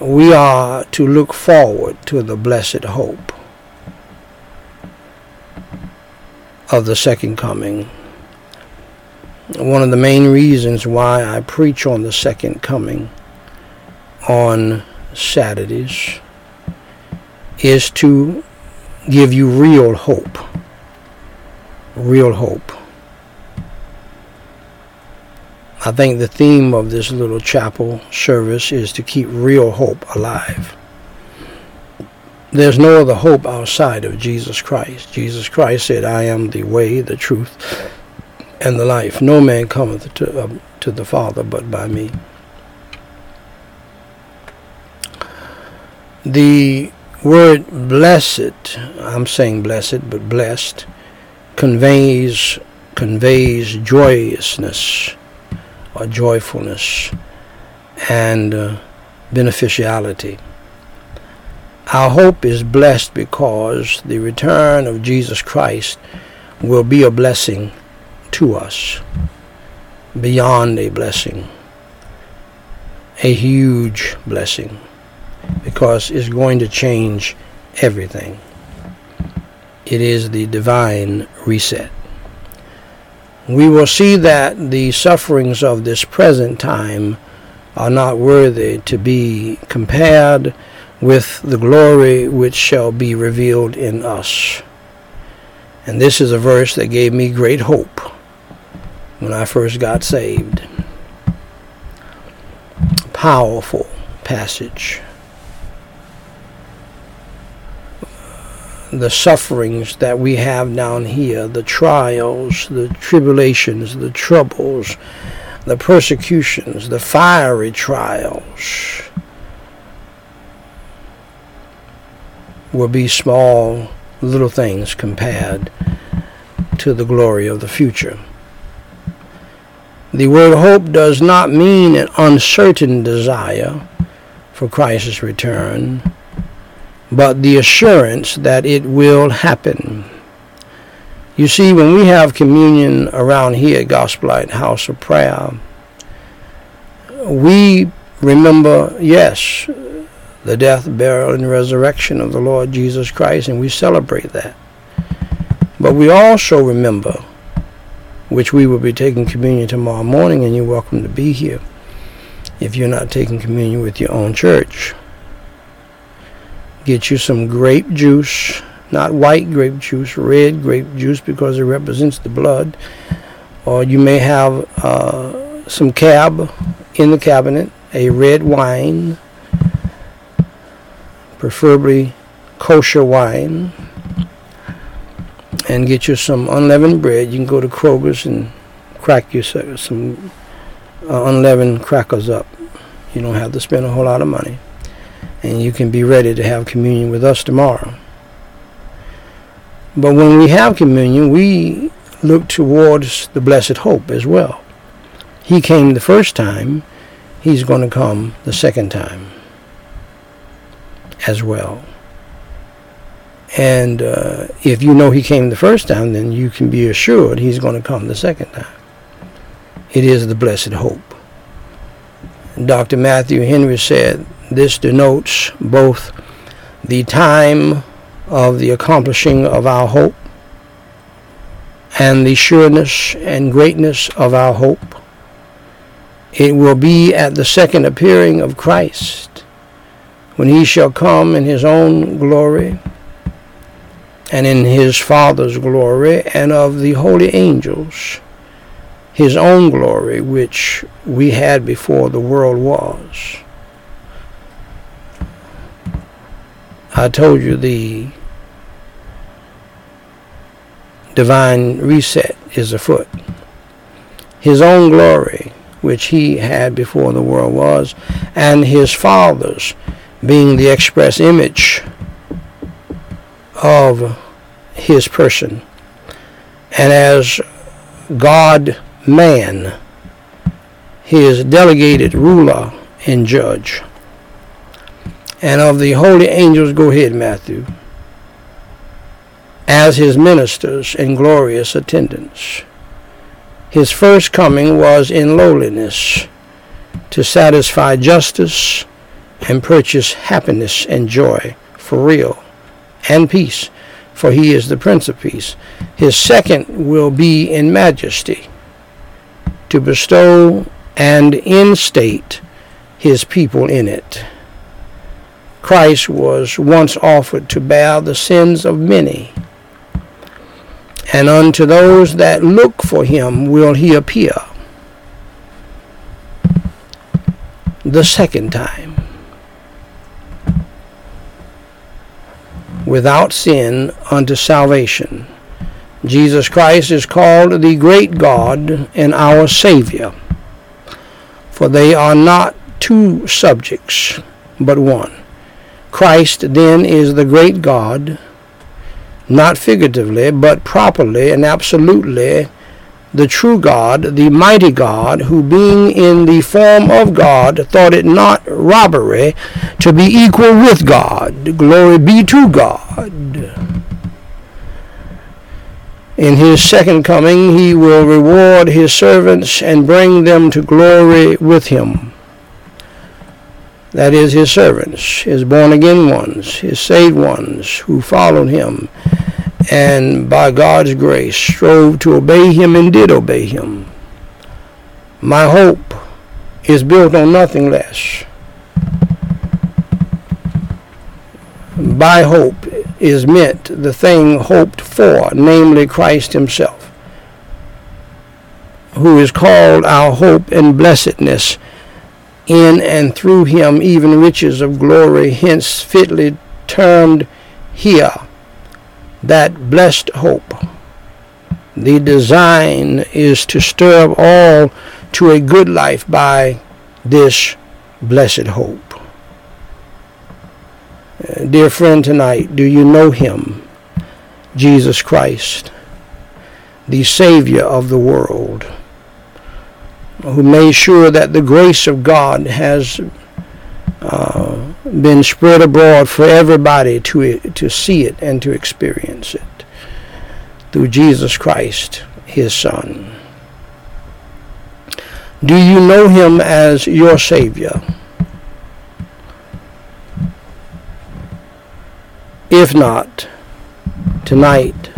We are to look forward to the blessed hope of the second coming. One of the main reasons why I preach on the second coming on Saturdays is to give you real hope. Real hope. I think the theme of this little chapel service is to keep real hope alive. There's no other hope outside of Jesus Christ. Jesus Christ said, I am the way, the truth, and the life. No man cometh to, uh, to the Father but by me. The word blessed, I'm saying blessed, but blessed, conveys conveys joyousness or joyfulness and uh, beneficiality. Our hope is blessed because the return of Jesus Christ will be a blessing to us, beyond a blessing, a huge blessing because it's going to change everything. It is the divine reset. We will see that the sufferings of this present time are not worthy to be compared with the glory which shall be revealed in us. And this is a verse that gave me great hope when I first got saved. Powerful passage. The sufferings that we have down here, the trials, the tribulations, the troubles, the persecutions, the fiery trials will be small little things compared to the glory of the future. The word hope does not mean an uncertain desire for Christ's return but the assurance that it will happen. You see, when we have communion around here at Gospel Light House of Prayer, we remember, yes, the death, burial, and resurrection of the Lord Jesus Christ, and we celebrate that. But we also remember, which we will be taking communion tomorrow morning, and you're welcome to be here if you're not taking communion with your own church Get you some grape juice, not white grape juice, red grape juice because it represents the blood. Or you may have uh, some cab in the cabinet, a red wine, preferably kosher wine, and get you some unleavened bread. You can go to Kroger's and crack you some uh, unleavened crackers up. You don't have to spend a whole lot of money. And you can be ready to have communion with us tomorrow. But when we have communion, we look towards the blessed hope as well. He came the first time, he's going to come the second time as well. And uh, if you know he came the first time, then you can be assured he's going to come the second time. It is the blessed hope. Dr. Matthew Henry said this denotes both the time of the accomplishing of our hope and the sureness and greatness of our hope. It will be at the second appearing of Christ when he shall come in his own glory and in his Father's glory and of the holy angels his own glory, which we had before the world was. I told you the divine reset is afoot. His own glory, which he had before the world was, and his Father's, being the express image of his person. And as God man, his delegated ruler and judge. And of the holy angels, go ahead, Matthew, as his ministers in glorious attendance. His first coming was in lowliness to satisfy justice and purchase happiness and joy for real and peace, for he is the Prince of Peace. His second will be in majesty to bestow and instate his people in it. Christ was once offered to bear the sins of many, and unto those that look for him will he appear the second time. Without sin unto salvation Jesus Christ is called the great God and our Savior, for they are not two subjects, but one. Christ then is the great God, not figuratively, but properly and absolutely the true God, the mighty God, who being in the form of God, thought it not robbery to be equal with God. Glory be to God. In his second coming, he will reward his servants and bring them to glory with him. That is, his servants, his born again ones, his saved ones who followed him and by God's grace strove to obey him and did obey him. My hope is built on nothing less. By hope is meant the thing hoped for, namely Christ Himself, who is called our hope and blessedness, in and through Him even riches of glory, hence fitly termed here that blessed hope. The design is to stir up all to a good life by this blessed hope. Dear friend, tonight, do you know him, Jesus Christ, the Savior of the world, who made sure that the grace of God has uh, been spread abroad for everybody to, to see it and to experience it through Jesus Christ, his Son? Do you know him as your Savior? If not, tonight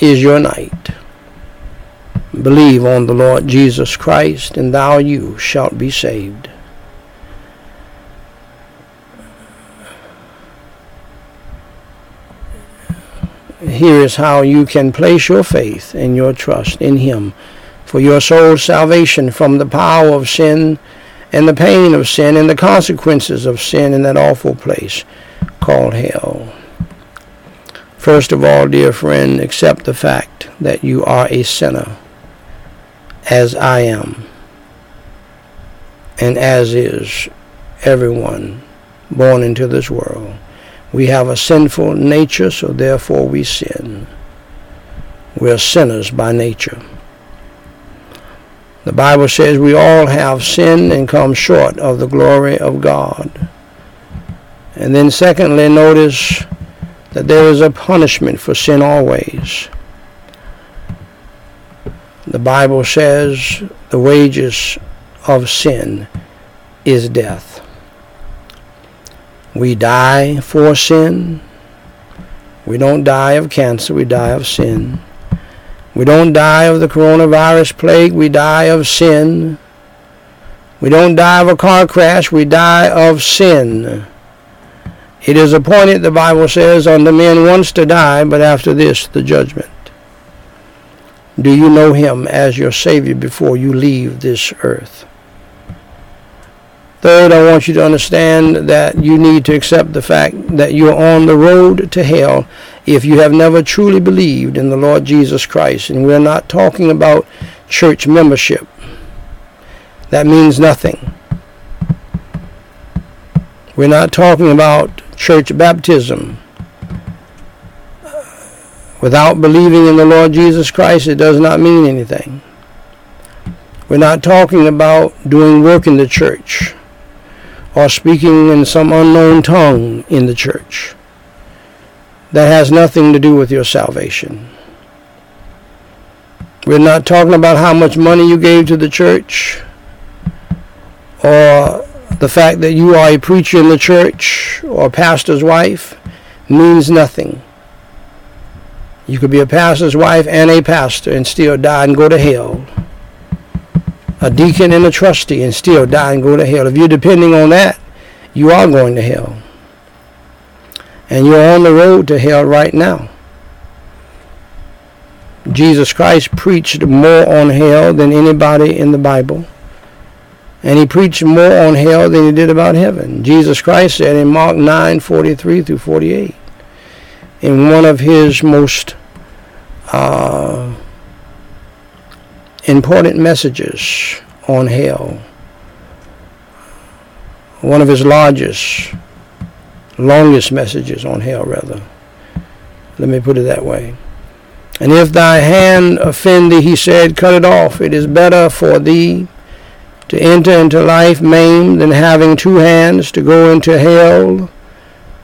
is your night. Believe on the Lord Jesus Christ, and thou you shalt be saved. here is how you can place your faith and your trust in Him for your soul's salvation from the power of sin and the pain of sin and the consequences of sin in that awful place called hell. First of all, dear friend, accept the fact that you are a sinner, as I am, and as is everyone born into this world. We have a sinful nature, so therefore we sin. We're sinners by nature. The Bible says we all have sinned and come short of the glory of God. And then secondly, notice that there is a punishment for sin always. The Bible says the wages of sin is death. We die for sin. We don't die of cancer, we die of sin. We don't die of the coronavirus plague, we die of sin. We don't die of a car crash, we die of sin. It is appointed, the Bible says, unto men once to die, but after this the judgment. Do you know him as your Savior before you leave this earth? Third, I want you to understand that you need to accept the fact that you're on the road to hell if you have never truly believed in the Lord Jesus Christ. And we're not talking about church membership. That means nothing. We're not talking about church baptism. Without believing in the Lord Jesus Christ, it does not mean anything. We're not talking about doing work in the church or speaking in some unknown tongue in the church. That has nothing to do with your salvation. We're not talking about how much money you gave to the church or the fact that you are a preacher in the church or pastor's wife means nothing. You could be a pastor's wife and a pastor and still die and go to hell a deacon and a trustee and still die and go to hell. If you're depending on that, you are going to hell. And you're on the road to hell right now. Jesus Christ preached more on hell than anybody in the Bible. And he preached more on hell than he did about heaven. Jesus Christ said in Mark 9, 43 through 48, in one of his most uh, important messages on hell. One of his largest, longest messages on hell, rather. Let me put it that way. And if thy hand offend thee, he said, cut it off. It is better for thee to enter into life maimed than having two hands to go into hell,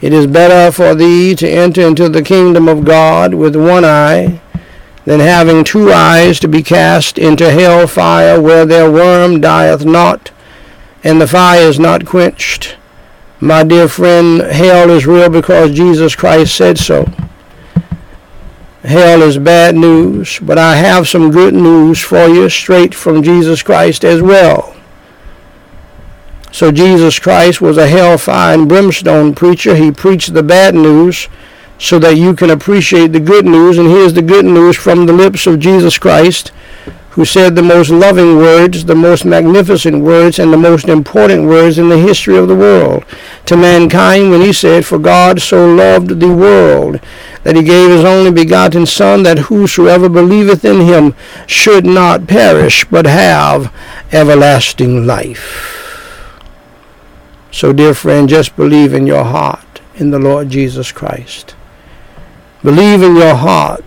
It is better for thee to enter into the kingdom of God with one eye than having two eyes to be cast into hell fire where their worm dieth not and the fire is not quenched. My dear friend, hell is real because Jesus Christ said so. Hell is bad news, but I have some good news for you straight from Jesus Christ as well. So Jesus Christ was a hellfire and brimstone preacher. He preached the bad news so that you can appreciate the good news. And here's the good news from the lips of Jesus Christ, who said the most loving words, the most magnificent words, and the most important words in the history of the world to mankind when he said, For God so loved the world that he gave his only begotten Son, that whosoever believeth in him should not perish, but have everlasting life. So, dear friend, just believe in your heart in the Lord Jesus Christ. Believe in your heart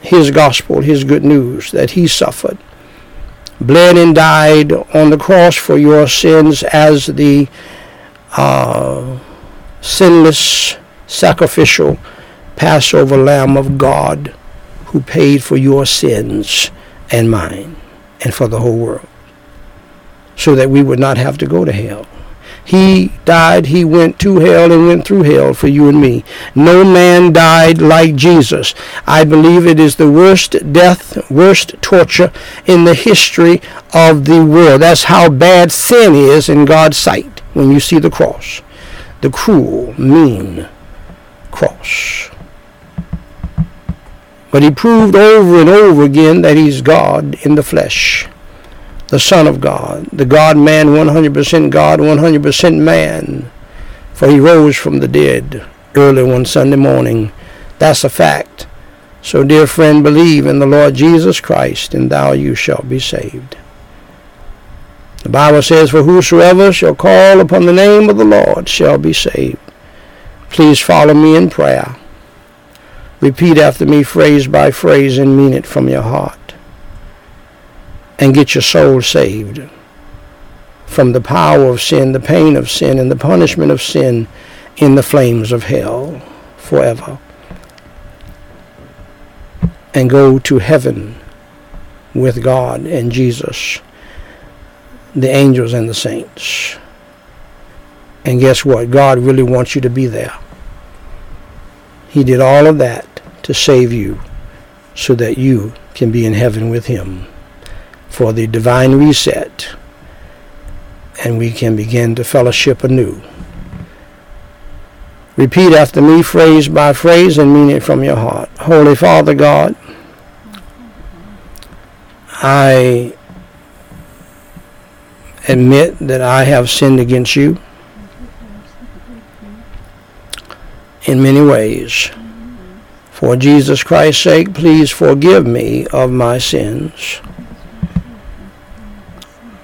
his gospel, his good news, that he suffered, bled and died on the cross for your sins as the uh, sinless, sacrificial Passover Lamb of God who paid for your sins and mine and for the whole world so that we would not have to go to hell. He died, he went to hell and went through hell for you and me. No man died like Jesus. I believe it is the worst death, worst torture in the history of the world. That's how bad sin is in God's sight when you see the cross. The cruel, mean cross. But he proved over and over again that he's God in the flesh the Son of God, the God man, 100% God, 100% man. For he rose from the dead early one Sunday morning. That's a fact. So, dear friend, believe in the Lord Jesus Christ, and thou you shalt be saved. The Bible says, For whosoever shall call upon the name of the Lord shall be saved. Please follow me in prayer. Repeat after me phrase by phrase and mean it from your heart and get your soul saved from the power of sin, the pain of sin, and the punishment of sin in the flames of hell forever. And go to heaven with God and Jesus, the angels and the saints. And guess what? God really wants you to be there. He did all of that to save you so that you can be in heaven with him for the divine reset, and we can begin to fellowship anew. Repeat after me, phrase by phrase, and mean it from your heart. Holy Father God, I admit that I have sinned against you in many ways. For Jesus Christ's sake, please forgive me of my sins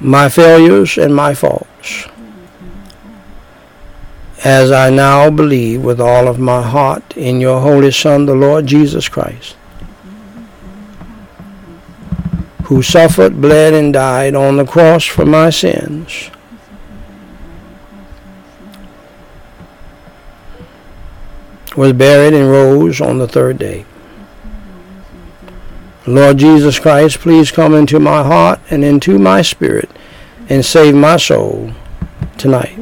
my failures and my faults. As I now believe with all of my heart in your Holy Son, the Lord Jesus Christ, who suffered, bled, and died on the cross for my sins. was buried and rose on the third day. Lord Jesus Christ, please come into my heart and into my spirit and save my soul tonight.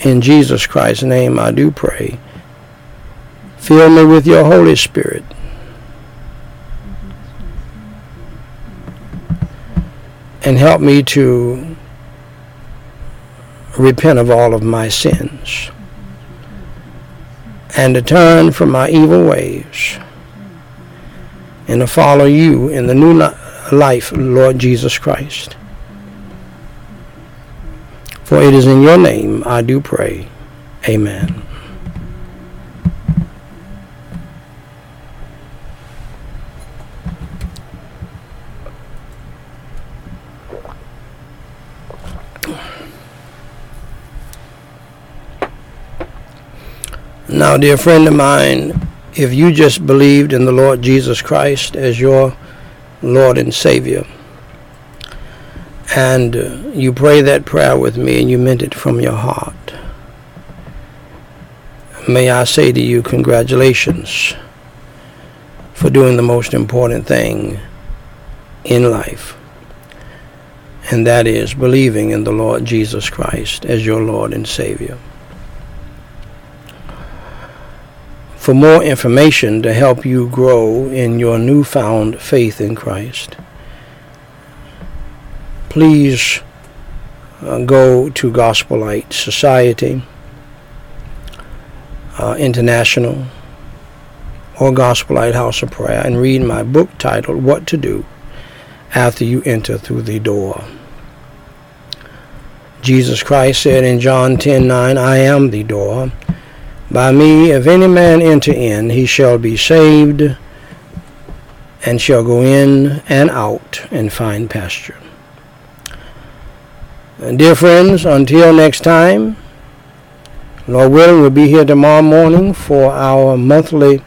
In Jesus Christ's name I do pray. Fill me with your Holy Spirit. And help me to repent of all of my sins and to turn from my evil ways and to follow you in the new life, Lord Jesus Christ. For it is in your name I do pray. Amen. Now, dear friend of mine, if you just believed in the Lord Jesus Christ as your Lord and Savior, and uh, you pray that prayer with me and you meant it from your heart, may I say to you, congratulations for doing the most important thing in life, and that is believing in the Lord Jesus Christ as your Lord and Savior. For more information to help you grow in your newfound faith in Christ, please uh, go to Gospel Light Society uh, International or Gospel Light House of Prayer and read my book titled What to Do After You Enter Through the Door. Jesus Christ said in John 10:9, I am the door. By me, if any man enter in, he shall be saved, and shall go in and out and find pasture. And dear friends, until next time, Lord willing, we'll be here tomorrow morning for our monthly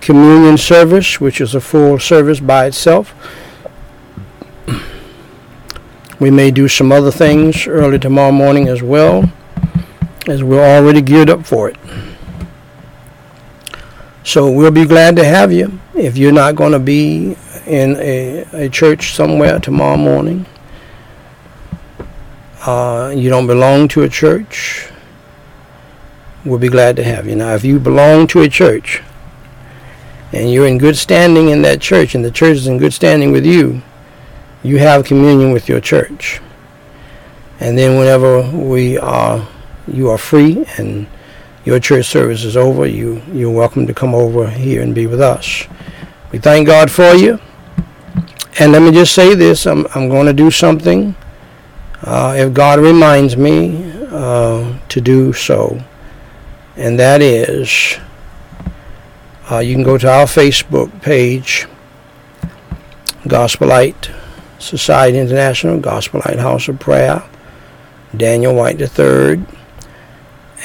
communion service, which is a full service by itself. We may do some other things early tomorrow morning as well, as we're already geared up for it. So we'll be glad to have you. If you're not going to be in a, a church somewhere tomorrow morning, uh, you don't belong to a church, we'll be glad to have you. Now, if you belong to a church and you're in good standing in that church and the church is in good standing with you, you have communion with your church. And then whenever we are, you are free and your church service is over, you, you're welcome to come over here and be with us. We thank God for you. And let me just say this, I'm, I'm going to do something uh, if God reminds me uh, to do so. And that is, uh, you can go to our Facebook page, Gospel Light Society International, Gospel Light House of Prayer, Daniel Whyte III.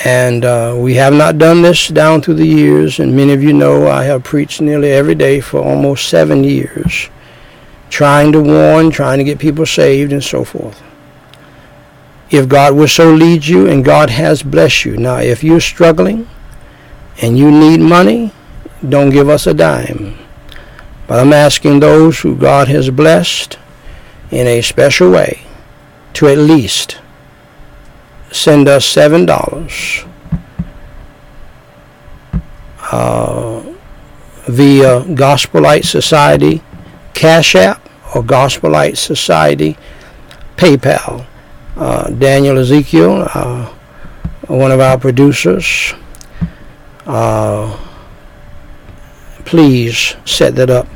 And uh, we have not done this down through the years, and many of you know I have preached nearly every day for almost seven years, trying to warn, trying to get people saved, and so forth. If God will so lead you, and God has blessed you. Now, if you're struggling and you need money, don't give us a dime. But I'm asking those who God has blessed in a special way to at least send us seven dollars uh, via Gospel Light Society Cash App or Gospel Light Society PayPal. Uh, Daniel Ezekiel, uh, one of our producers, uh, please set that up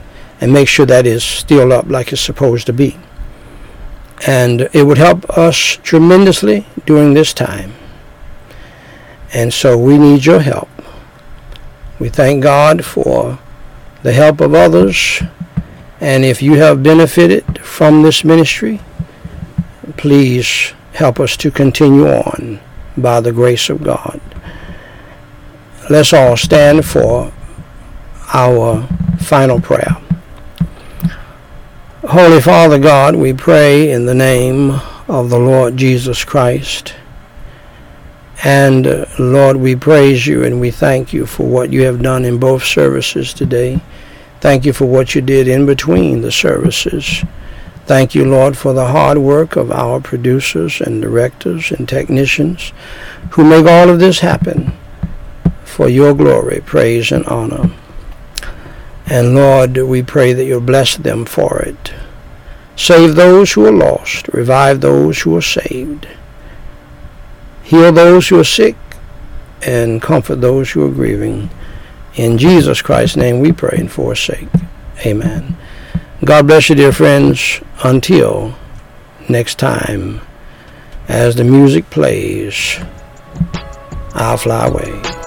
and make sure that is still up like it's supposed to be. And it would help us tremendously during this time. And so we need your help. We thank God for the help of others. And if you have benefited from this ministry, please help us to continue on by the grace of God. Let's all stand for our final prayer. Holy Father God, we pray in the name of the Lord Jesus Christ. And uh, Lord, we praise you and we thank you for what you have done in both services today. Thank you for what you did in between the services. Thank you, Lord, for the hard work of our producers and directors and technicians who make all of this happen for your glory, praise, and honor. And Lord, we pray that you'll bless them for it. Save those who are lost, revive those who are saved, heal those who are sick, and comfort those who are grieving. In Jesus Christ's name we pray and forsake. Amen. God bless you, dear friends. Until next time, as the music plays, I'll fly away.